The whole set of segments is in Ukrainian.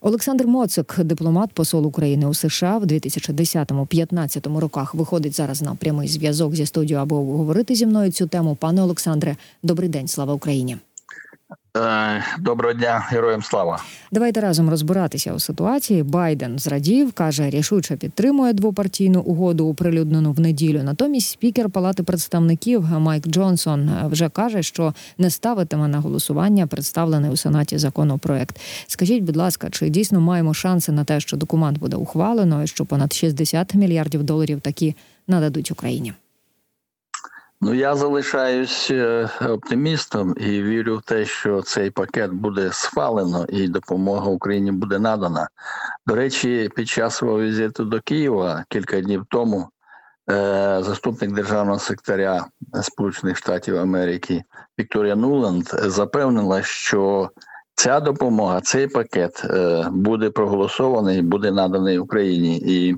Олександр Моцик, дипломат, посол України у США в 2010-2015 роках, виходить зараз на прямий зв'язок зі студією, аби обговорити зі мною цю тему. Пане Олександре, добрий день, слава Україні. Е, доброго дня, героям слава. Давайте разом розбиратися у ситуації. Байден зрадів, каже, рішуче підтримує двопартійну угоду, оприлюднену в неділю. Натомість спікер Палати представників Майк Джонсон вже каже, що не ставитиме на голосування представлений у сенаті законопроект. Скажіть, будь ласка, чи дійсно маємо шанси на те, що документ буде ухвалено, і що понад 60 мільярдів доларів такі нададуть Україні? Ну я залишаюсь е, оптимістом і вірю в те, що цей пакет буде схвалено і допомога Україні буде надана. До речі, під час свого візиту до Києва кілька днів тому е, заступник державного секретаря Сполучених Штатів Америки Вікторія Нуланд запевнила, що ця допомога, цей пакет е, буде проголосований, буде наданий Україні і.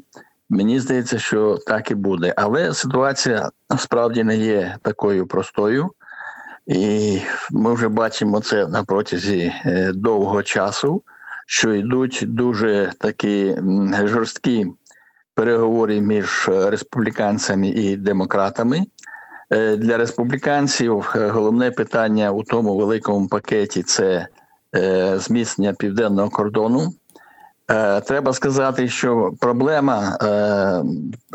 Мені здається, що так і буде. Але ситуація насправді не є такою простою, і ми вже бачимо це на протязі е, довгого часу, що йдуть дуже такі жорсткі переговори між республіканцями і демократами. Е, для республіканців е, головне питання у тому великому пакеті це зміцнення південного кордону. Е, треба сказати, що проблема е,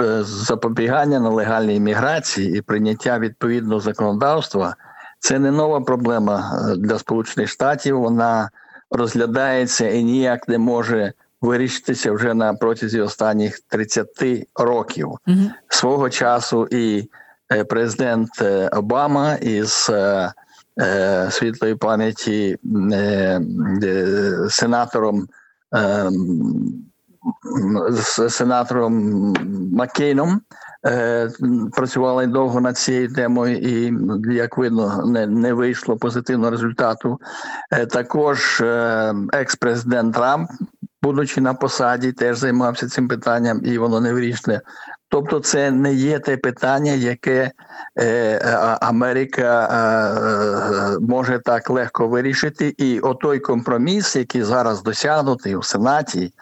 е, запобігання нелегальній міграції і прийняття відповідного законодавства це не нова проблема для Сполучених Штатів. Вона розглядається і ніяк не може вирішитися вже на протязі останніх 30 років угу. свого часу. І президент Обама із світлої пам'яті сенатором. Ем, з сенатором Маккейном е, працювали довго над цією темою, і як видно, не не вийшло позитивного результату. Е, також е, екс-президент Трамп, будучи на посаді, теж займався цим питанням, і воно не вирішне. Тобто, це не є те питання, яке е, Америка е, може так легко вирішити, і отой компроміс, який зараз досягнутий у Сенаті,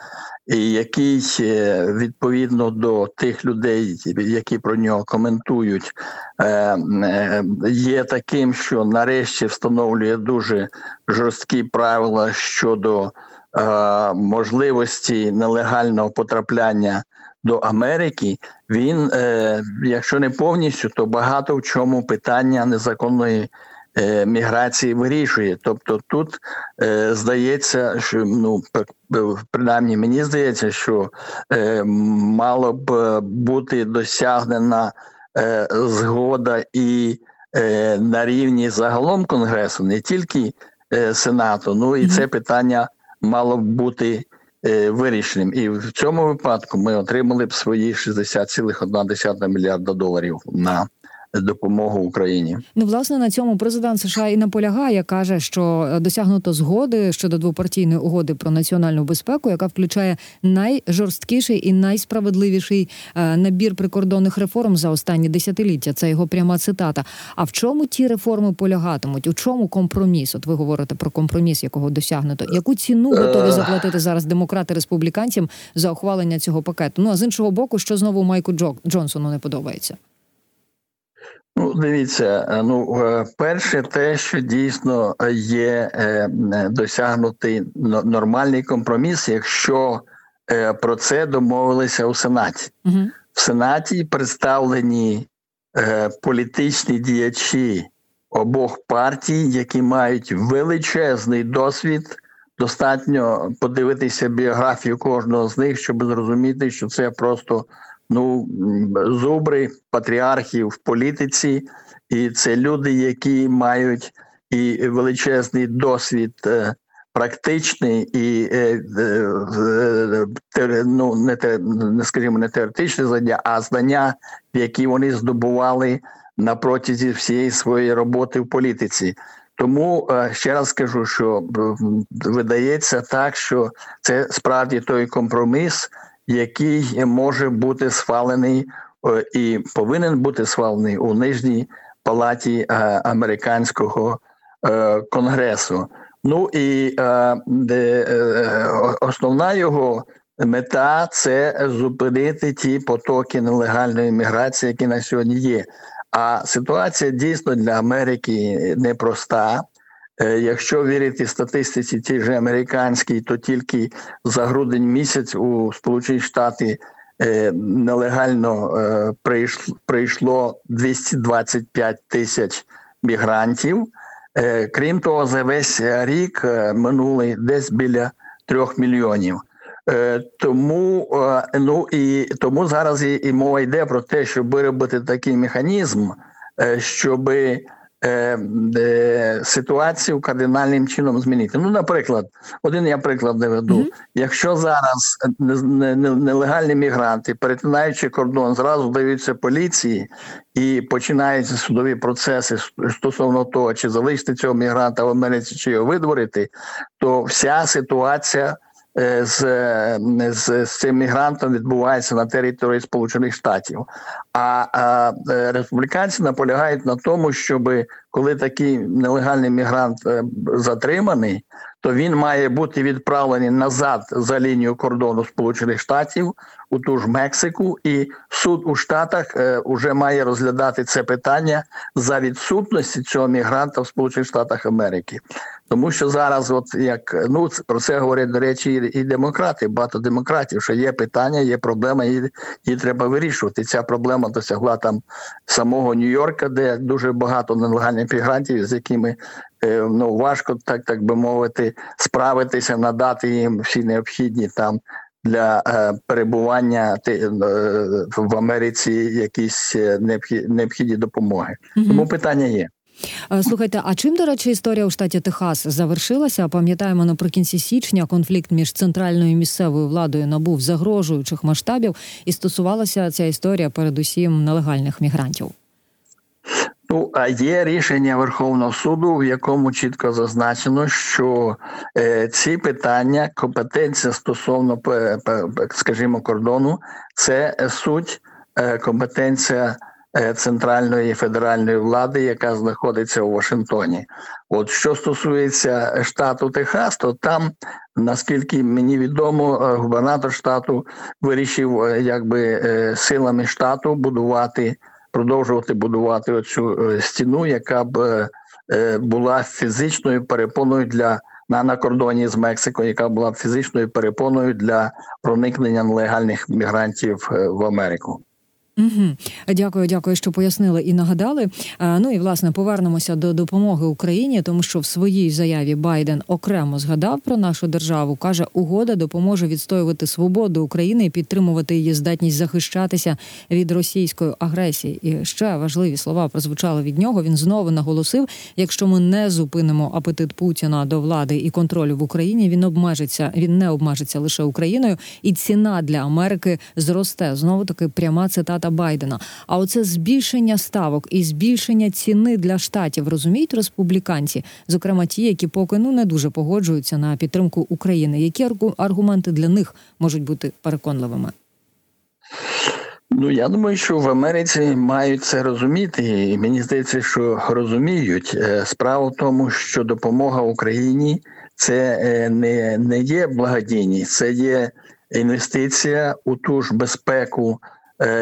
і який е, відповідно до тих людей, які про нього коментують, е, е, є таким, що нарешті встановлює дуже жорсткі правила щодо е, можливості нелегального потрапляння до Америки, він, е, якщо не повністю, то багато в чому питання незаконної е, міграції вирішує. Тобто, тут е, здається, що ну принаймні мені здається, що е, мало б бути досягнена е, згода і е, на рівні загалом конгресу, не тільки е, сенату. Ну і це питання мало б бути. Е, вирішеним. І в цьому випадку ми отримали б свої 60,1 мільярда доларів на допомогу Україні. Ну, власне, на цьому президент США і наполягає, каже, що досягнуто згоди щодо двопартійної угоди про національну безпеку, яка включає найжорсткіший і найсправедливіший е, набір прикордонних реформ за останні десятиліття. Це його пряма цитата. А в чому ті реформи полягатимуть? У чому компроміс? От ви говорите про компроміс, якого досягнуто. Яку ціну готові е. заплатити зараз демократи республіканцям за ухвалення цього пакету? Ну а з іншого боку, що знову Майку Джонсону не подобається? Ну, дивіться, е, ну е, перше, те, що дійсно є е, досягнутий нормальний компроміс, якщо про це домовилися у Сенаті. Угу. В Сенаті представлені політичні діячі обох партій, які мають величезний досвід. Достатньо подивитися біографію кожного з них, щоб зрозуміти, що це просто ну зубри патріархів в політиці, і це люди, які мають і величезний досвід. Е, практичний і е, е, ну, не те, не скажімо, не теоретичне знання, а знання, які вони здобували на протязі всієї своєї роботи в політиці. Тому ще раз скажу, що видається так, що це справді той компроміс, який може бути схвалений е, і повинен бути схвалений у нижній палаті е, американського е, конгресу. Ну і основна його мета це зупинити ті потоки нелегальної міграції, які на сьогодні є. А ситуація дійсно для Америки непроста. Е, Якщо вірити статистиці, ті ж американській, то тільки за грудень місяць у Сполучені Штати е, нелегально е, прийшло, прийшло 225 тисяч мігрантів. Крім того, за весь рік минулий десь біля трьох мільйонів. Тому ну і тому зараз і, і мова йде про те, щоб виробити такий механізм, е, щоб ситуацію кардинальним чином змінити. Ну, наприклад, один я приклад наведу. Мгм. Якщо зараз не- не- не- нелегальні мігранти, перетинаючи кордон, зразу даються поліції і починаються судові процеси стосовно того, чи залишити цього мігранта в Америці, чи його видворити, то вся ситуація е, з, е, з, з цим мігрантом відбувається на території Сполучених Штатів. А, а е, республіканці наполягають на тому, щоб коли такий нелегальний мігрант е, затриманий, то він має бути відправлений назад за лінію кордону Сполучених Штатів у ту ж Мексику, і суд у Штатах е, вже має розглядати це питання за відсутності цього мігранта в Сполучених Штатах Америки. Тому що зараз, от як ну про це говорять до речі, і, демократи, багато демократів, що є питання, є проблема, і її треба вирішувати. Ця проблема досягла там самого Нью-Йорка, де дуже багато нелегальних мігрантів, з якими е, ну важко так, так би мовити, справитися, надати їм всі необхідні там. Для е, перебування ти- е, в Америці якісь е, необхі- необхідні допомоги. Мгм. Тому питання є. Е, Слухайте, а чим, до речі, історія у штаті Техас завершилася? Пам'ятаємо, наприкінці січня конфлікт між центральною і місцевою владою набув загрожуючих масштабів, і стосувалася ця історія передусім нелегальних мігрантів. Ну, а є рішення Верховного суду, в якому чітко зазначено, що е, ці питання, компетенція стосовно пе- пе- пе- скажімо, кордону, це е, суть е, компетенція е, центральної федеральної влади, яка знаходиться у Вашингтоні. От що стосується штату Техас, то там, наскільки мені відомо, е, губернатор штату вирішив, е, якби е, силами штату будувати продовжувати будувати оцю е, стіну, яка б е, е, була фізичною перепоною для на, на кордоні з Мексикою, яка була фізичною перепоною для проникнення нелегальних мігрантів в Америку. Угу. Дякую, дякую, що пояснили і нагадали. Ну і власне повернемося до допомоги Україні, тому що в своїй заяві Байден окремо згадав про нашу державу. каже, угода допоможе відстоювати свободу України і підтримувати її здатність захищатися від російської агресії. І ще важливі слова прозвучали від нього. Він знову наголосив: якщо ми не зупинимо апетит Путіна до влади і контролю в Україні, він обмежиться. Він не обмежиться лише Україною, і ціна для Америки зросте. Знову таки пряма цитата Байдена. А оце збільшення ставок і збільшення ціни для штатів розуміють республіканці, зокрема ті, які поки ну не дуже погоджуються на підтримку України. Які аргументи для них можуть бути переконливими? Ну я думаю, що в Америці мають це розуміти, і мені здається, що розуміють. Е, Справа в тому, що допомога Україні це е, не, не є благодійність, це є інвестиція у ту ж безпеку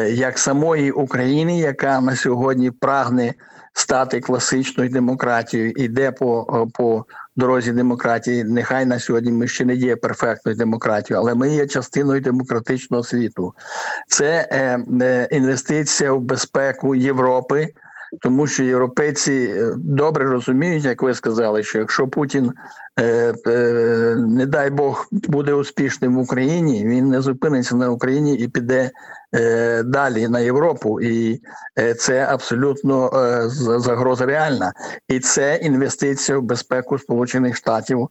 як самої України, яка на сьогодні прагне стати класичною демократією, іде по, по дорозі демократії. Нехай на сьогодні ми ще не є перфектною демократією, але ми є частиною демократичного світу. Це е, е, інвестиція в безпеку Європи, тому що європейці е, добре розуміють, як ви сказали, що якщо Путін, е, е, не дай Бог, буде успішним в Україні, він не зупиниться на Україні і піде далі на Європу. І це абсолютно загроза реальна. І це інвестиція в безпеку Сполучених Штатів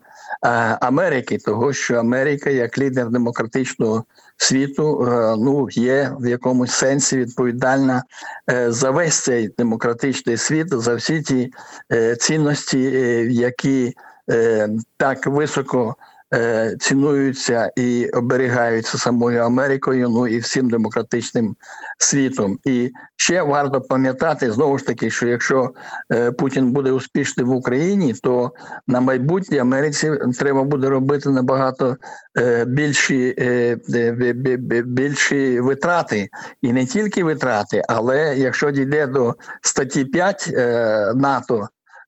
Америки, того що Америка як лідер демократичного світу е, ну є в якомусь сенсі відповідальна е, за весь цей демократичний світ, за всі ті е, цінності, які так високо цінуються і оберігаються самою Америкою, ну і всім демократичним світом. І ще варто пам'ятати знову ж таки, що якщо е, Путін буде успішний в Україні, то на майбутнє Америці треба буде робити набагато е, більші, е, бі- бі- бі- більші витрати, і не тільки витрати, але якщо дійде до статті 5 е, НАТО.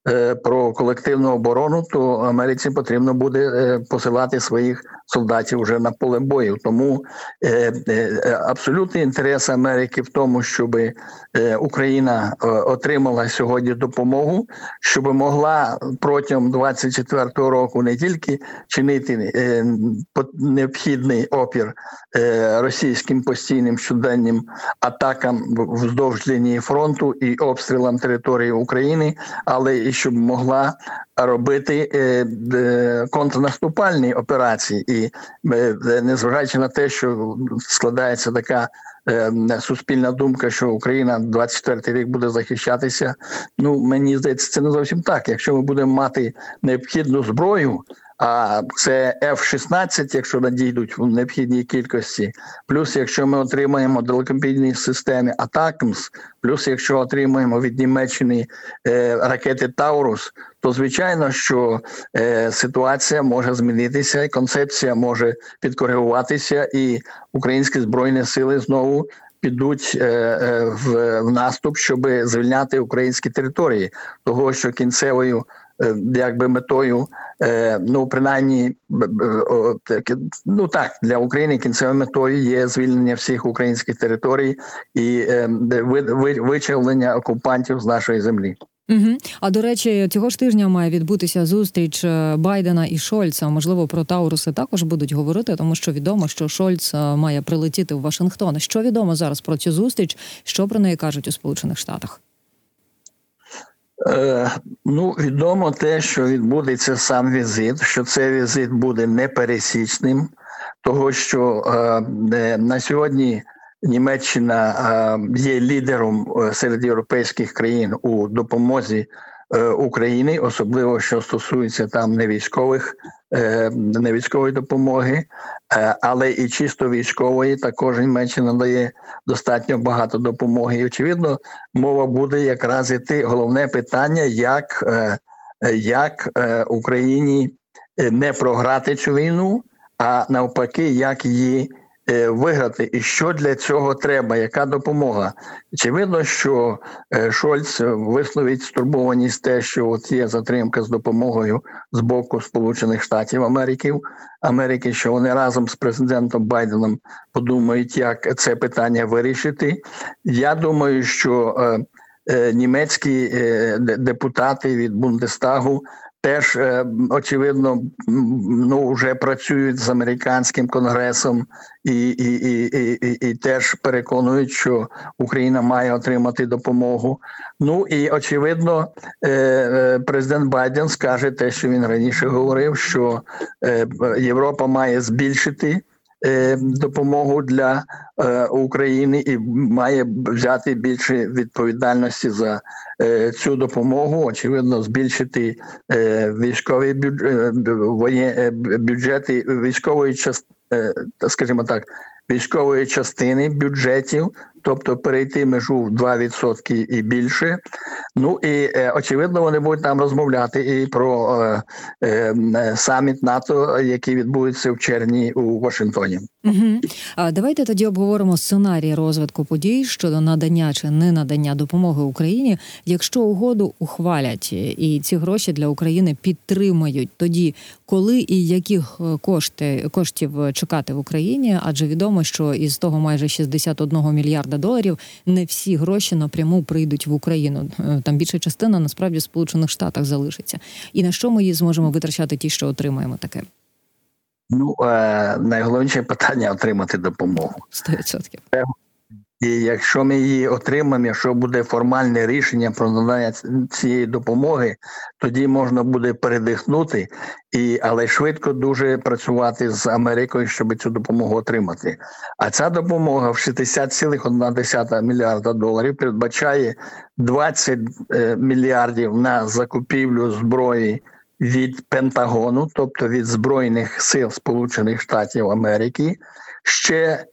Е, Про колективну оборону, то Америці потрібно буде е, посилати своїх солдатів вже на поле бою. Тому е, е, абсолютний інтерес Америки в тому, щоб е, Україна е, отримала сьогодні допомогу, щоб могла протягом 24-го року не тільки чинити е, необхідний опір е, російським постійним щоденним атакам вздовж лінії фронту і обстрілам території України, але і щоб могла робити е, е, контрнаступальні операції, і е, незважаючи на те, що складається така е, суспільна думка, що Україна 24 рік буде захищатися. Ну мені здається, це не зовсім так. Якщо ми будемо мати необхідну зброю. А це F-16, якщо надійдуть в необхідній кількості. Плюс, якщо ми отримаємо далекобійні системи Атакмс, плюс, якщо отримаємо від Німеччини е, ракети Таурус, то звичайно, що е, ситуація може змінитися, концепція може підкоригуватися, і українські збройні сили знову підуть е, е, в, в наступ, щоб звільняти українські території, того що кінцевою. е, Якби метою, е, ну принаймні, ну так для України кінцевою метою є звільнення всіх українських територій і е, вичавлення окупантів з нашої землі. Угу. А до речі, цього ж тижня має відбутися зустріч е, Байдена і Шольца. Можливо, про Тауруси також будуть говорити, тому що відомо, що Шольц е, має прилетіти в Вашингтон. Що відомо зараз про цю зустріч? Що про неї кажуть у Сполучених Штатах? Е, ну, відомо те, що відбудеться сам візит, що цей візит буде непересічним, того що е, е, на сьогодні Німеччина є лідером е, серед європейських країн у допомозі е, Україні, особливо що стосується там не військових, е, не військової допомоги, але і чисто військової. Також Німеччина дає достатньо багато допомоги. І очевидно, мова буде якраз іти головне питання, як, як Україні не програти цю війну, а навпаки, як її виграти, і що для цього треба, яка допомога. Очевидно, що е, Шольц висловить стурбованість те, що от є затримка з допомогою з боку Сполучених Штатів Америки, Америки, що вони разом з президентом Байденом подумають, як це питання вирішити. Я думаю, що е, е, німецькі е, депутати від Бундестагу теж е, очевидно ну вже працюють з американським конгресом і, і, і, і, і, теж переконують, що Україна має отримати допомогу. Ну і очевидно, е, е, президент Байден скаже те, що він раніше говорив, що Європа має збільшити. Е, Допомогу для е, України і має взяти більше відповідальності за е, цю допомогу. Очевидно, збільшити військові бюджети військової частини, скажімо так, військової частини бюджетів, тобто перейти межу в 2% і більше. Ну і е, очевидно, вони будуть там розмовляти і про е, е, е, саміт НАТО, який відбудеться в червні у Вашингтоні. Угу. А давайте тоді обговоримо сценарій розвитку подій щодо надання чи не надання допомоги Україні. Якщо угоду ухвалять і ці гроші для України підтримають, тоді коли і яких е, кошти коштів чекати в Україні? Адже відомо, що із того майже 61 мільярда доларів не всі гроші напряму прийдуть в Україну. Е, Там більша частина насправді в Сполучених Штатах залишиться. І на що ми її зможемо витрачати ті, що отримаємо таке Ну е, найголовніше питання отримати допомогу. 100%. І якщо ми її отримаємо, якщо буде формальне рішення про надання цієї допомоги, тоді можна буде передихнути, і але швидко дуже працювати з Америкою, щоб цю допомогу отримати. А ця допомога в 60,1 мільярда доларів передбачає 20 е, мільярдів на закупівлю зброї від Пентагону, тобто від Збройних сил Сполучених Штатів Америки, ще,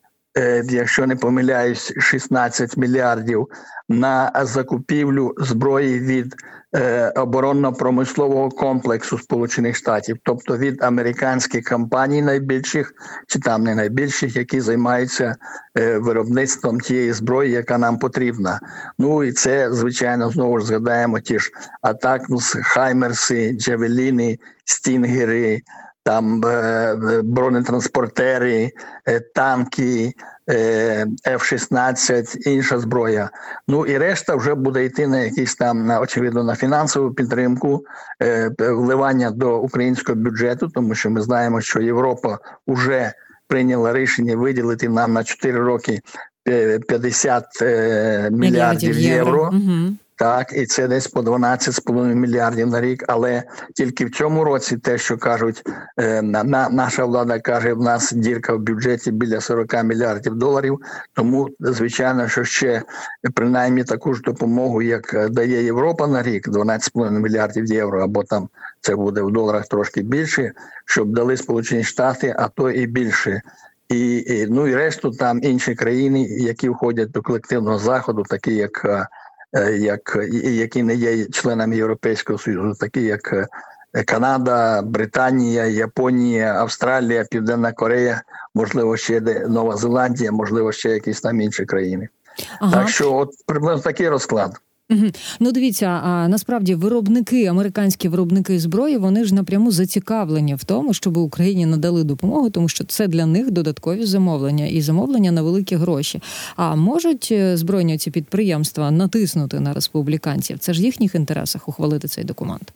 якщо не помиляюсь, 16 мільярдів на закупівлю зброї від е, оборонно-промислового комплексу Сполучених Штатів, тобто від американських компаній найбільших, чи там не найбільших, які займаються е, виробництвом тієї зброї, яка нам потрібна. Ну і це звичайно знову ж згадаємо ті ж Атакмс, Хаймерси, Джавеліни, Стінгери. Там е, бронетранспортери, е, танки, е, F-16, інша зброя. Ну і решта вже буде йти на якісь там на очевидно на фінансову підтримку, е, вливання до українського бюджету, тому що ми знаємо, що Європа вже прийняла рішення виділити нам на 4 роки е, 50 е, мільярдів євро. Угу. Так, і це десь по 12,5 мільярдів на рік. Але тільки в цьому році те, що кажуть, е, на, на- наша влада каже, в нас дірка в бюджеті біля 40 мільярдів доларів. Тому, звичайно, що ще принаймні таку ж допомогу, як е, дає Європа на рік, 12,5 мільярдів євро, або там це буде в доларах трошки більше, щоб дали Сполучені Штати, а то і більше. І, ну і решту там інші країни, які входять до колективного заходу, такі як. Е, як які не є членами Європейського Союзу, такі як е, Канада, Британія, Японія, Австралія, Південна Корея, можливо, ще де Нова Зеландія, можливо, ще якісь там інші країни. Ага. Так що, от приблизно такий розклад. Мгм. Ну дивіться, а насправді виробники, американські виробники зброї, вони ж напряму зацікавлені в тому, щоб Україні надали допомогу, тому що це для них додаткові замовлення і замовлення на великі гроші. А можуть е, збройні ці підприємства натиснути на республіканців? Це ж в їхніх інтересах ухвалити цей документ.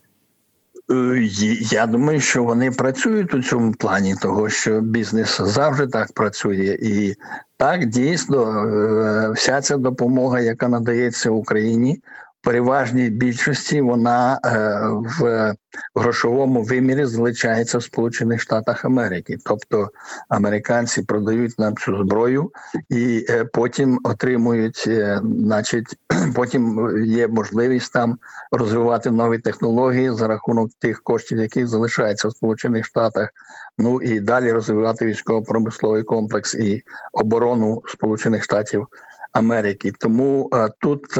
Е, Я думаю, що вони працюють у цьому плані, того що бізнес завжди так працює, і так дійсно е, вся ця допомога, яка надається Україні, переважній більшості вона е, в грошовому вимірі залишається в Сполучених Штатах Америки. Тобто американці продають нам цю зброю і е, потім отримують, е, значить, потім є можливість там розвивати нові технології за рахунок тих коштів, які залишаються в Сполучених Штатах. Ну і далі розвивати військово-промисловий комплекс і оборону Сполучених Штатів Америки. Тому тут.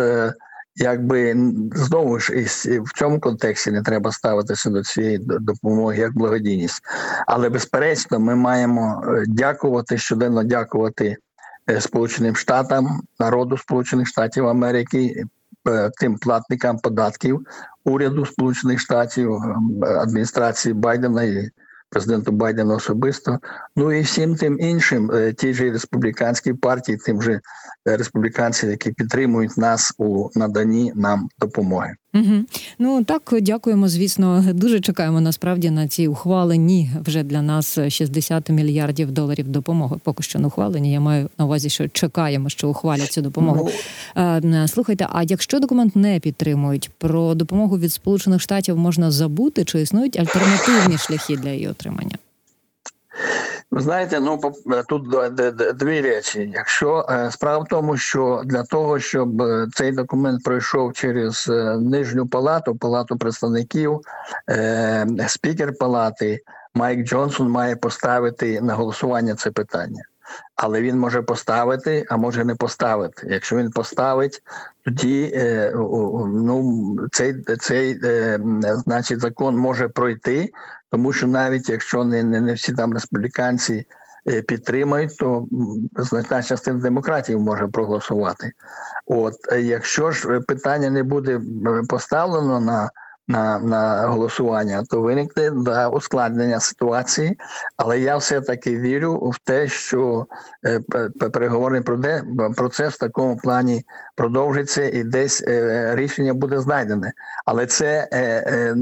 Якби знову ж і в цьому контексті не треба ставитися до цієї допомоги як благодійність, але безперечно, ми маємо е, дякувати щоденно дякувати е, Сполученим Штатам, народу Сполучених Штатів Америки, е, тим платникам податків уряду Сполучених Штатів, адміністрації Байдена і президенту Байдену особисто. Ну і всім тим іншим, ті тій же республіканській партії, тим же е, республіканцям, які підтримують нас у наданні нам допомоги. Угу. Ну так, дякуємо. Звісно, дуже чекаємо насправді на ці ухвалені вже для нас 60 мільярдів доларів допомоги. Поки що не ухвалені. Я маю на увазі, що чекаємо, що ухвалять цю допомогу. Ну, Слухайте, а якщо документ не підтримують, про допомогу від Сполучених Штатів можна забути, чи існують альтернативні шляхи для її отримання? Ви знаєте, ну по- тут дві речі. Якщо е, справа в тому, що для того, щоб е, цей документ пройшов через е, нижню палату, палату представників, е, спікер палати Майк Джонсон має поставити на голосування це питання. Але він може поставити, а може не поставити. Якщо він поставить, тоді е, ну цей цей е, значить закон може пройти, тому що навіть якщо не, не, не всі там республіканці е, підтримають, то значна частина демократів може проголосувати. От якщо ж питання не буде поставлено на на, на голосування, то виникне да, ускладнення ситуації. Але я все-таки вірю в те, що е, переговорний процес в такому плані продовжиться і десь е, рішення буде знайдене. Але це е, е,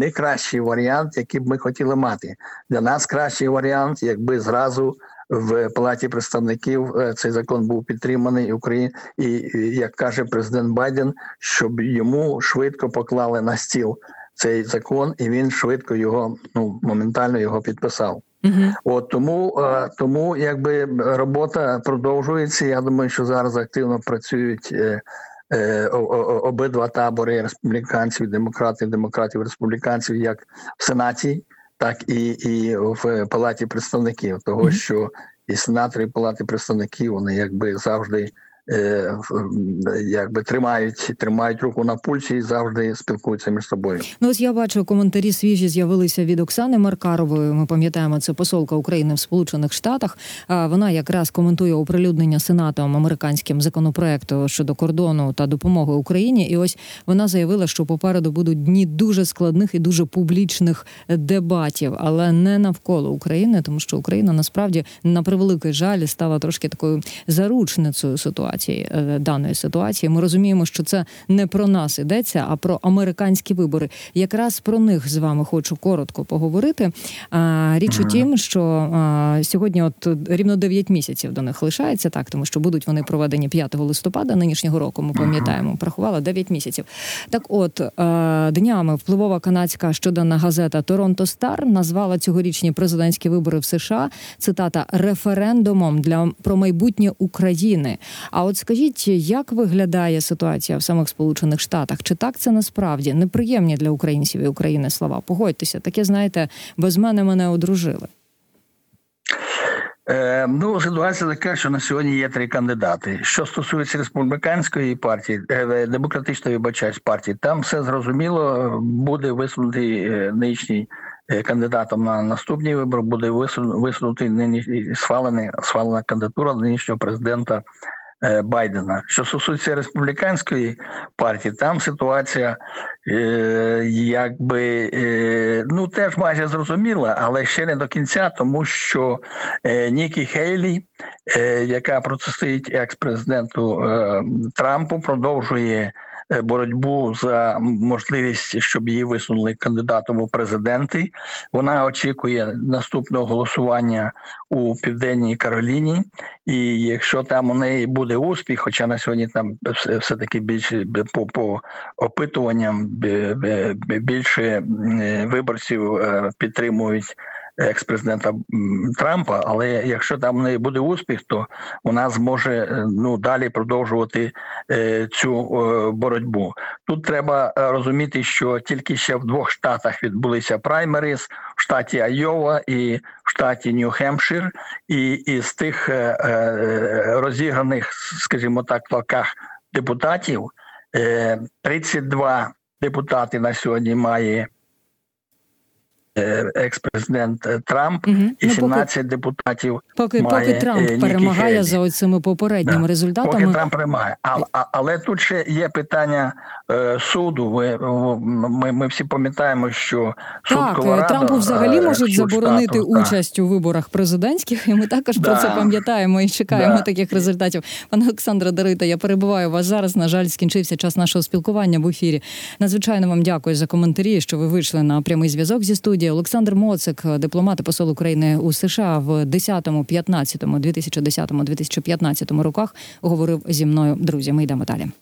не кращий варіант, який б ми хотіли мати. Для нас кращий варіант, якби зразу в палаті представників е, цей закон був підтриманий Україні, і як каже президент Байден, щоб йому швидко поклали на стіл цей закон, і він швидко його ну моментально його підписав. Угу. От тому, е, тому якби робота продовжується. Я думаю, що зараз активно працюють е, обидва табори республіканців, демократів, демократів, республіканців, як в Сенаті, так і, і в Палаті представників, того що і сенатори, і палати представників вони якби завжди. Е, Якби тримають тримають руку на пульсі і завжди спілкуються між собою. Ну, ось я бачу коментарі свіжі з'явилися від Оксани Маркарової. Ми пам'ятаємо, це посолка України в Сполучених Штатах. Вона якраз коментує оприлюднення сенатом американським законопроекту щодо кордону та допомоги Україні. І ось вона заявила, що попереду будуть дні дуже складних і дуже публічних дебатів, але не навколо України, тому що Україна насправді на превеликий жаль стала трошки такою заручницею ситуації е, даної ситуації. Ми розуміємо, що це не про нас йдеться, а про американські вибори. Якраз про них з вами хочу коротко поговорити. Річ у тім, що сьогодні, от рівно 9 місяців до них лишається, так тому що будуть вони проведені 5 листопада нинішнього року. Ми пам'ятаємо, порахувала 9 місяців. Так, от е, днями впливова канадська щоденна газета Торонто Стар назвала цьогорічні президентські вибори в США цитата референдумом для про майбутнє України. А от скажіть, як виглядає ситуація в самих Сполучених Штатах? Чи так це насправді неприємні для українців і України слова? Погодьтеся, таке знаєте, без мене мене одружили. Е, ну, ситуація така, що на сьогодні є три кандидати. Що стосується республіканської партії, е, демократичної вибачаюсь партії, там все зрозуміло. Буде висунутий е, нинішній е, кандидатом на наступний вибор, буде висун- висунутий нині схвалений схвалена кандидатура нинішнього президента е, Байдена. Що стосується республіканської партії, там ситуація е, якби е, ну теж майже зрозуміла, але ще не до кінця, тому що е, Нікі Хейлі, е, яка протистоїть екс-президенту е, Трампу, продовжує. Е, Боротьбу за можливість, щоб її висунули кандидатом у президенти. Вона очікує наступного голосування у південній Кароліні. І якщо там у неї буде успіх, хоча на сьогодні там все, таки більше по, по опитуванням більше виборців е, підтримують екс-президента Трампа. Але якщо там у неї буде успіх, то вона зможе е, ну далі продовжувати е, цю е, боротьбу. Тут треба розуміти, що тільки ще в двох штатах відбулися праймерис в штаті Айова і в штаті Нью-Хемпшир, і із тих розіграних, скажімо так, в лавках депутатів е, 32 депутати на сьогодні має екс-президент е, Трамп, Угу. і 17 депутатів поки, поки має, Трамп е, Нікі перемагає Хейлі. за оцими попередніми Да. результатами. Поки Трамп приймає. А, а, але тут ще є питання е, суду. Ви, ми, ми всі пам'ятаємо, що суд Так, Колорадо, Трампу взагалі е, можуть заборонити штату, так. участь у виборах президентських, і ми також про це пам'ятаємо і чекаємо Да. таких результатів. Пане Олександре Дарита, я перебуваю вас зараз. На жаль, скінчився час нашого спілкування в ефірі. Надзвичайно вам дякую за коментарі, що ви вийшли на прямий зв'язок зі студією. Олександр Моцик, дипломат і посол України у США в 10, 15, 2010, 2015 роках, говорив зі мною. Друзі, ми йдемо далі.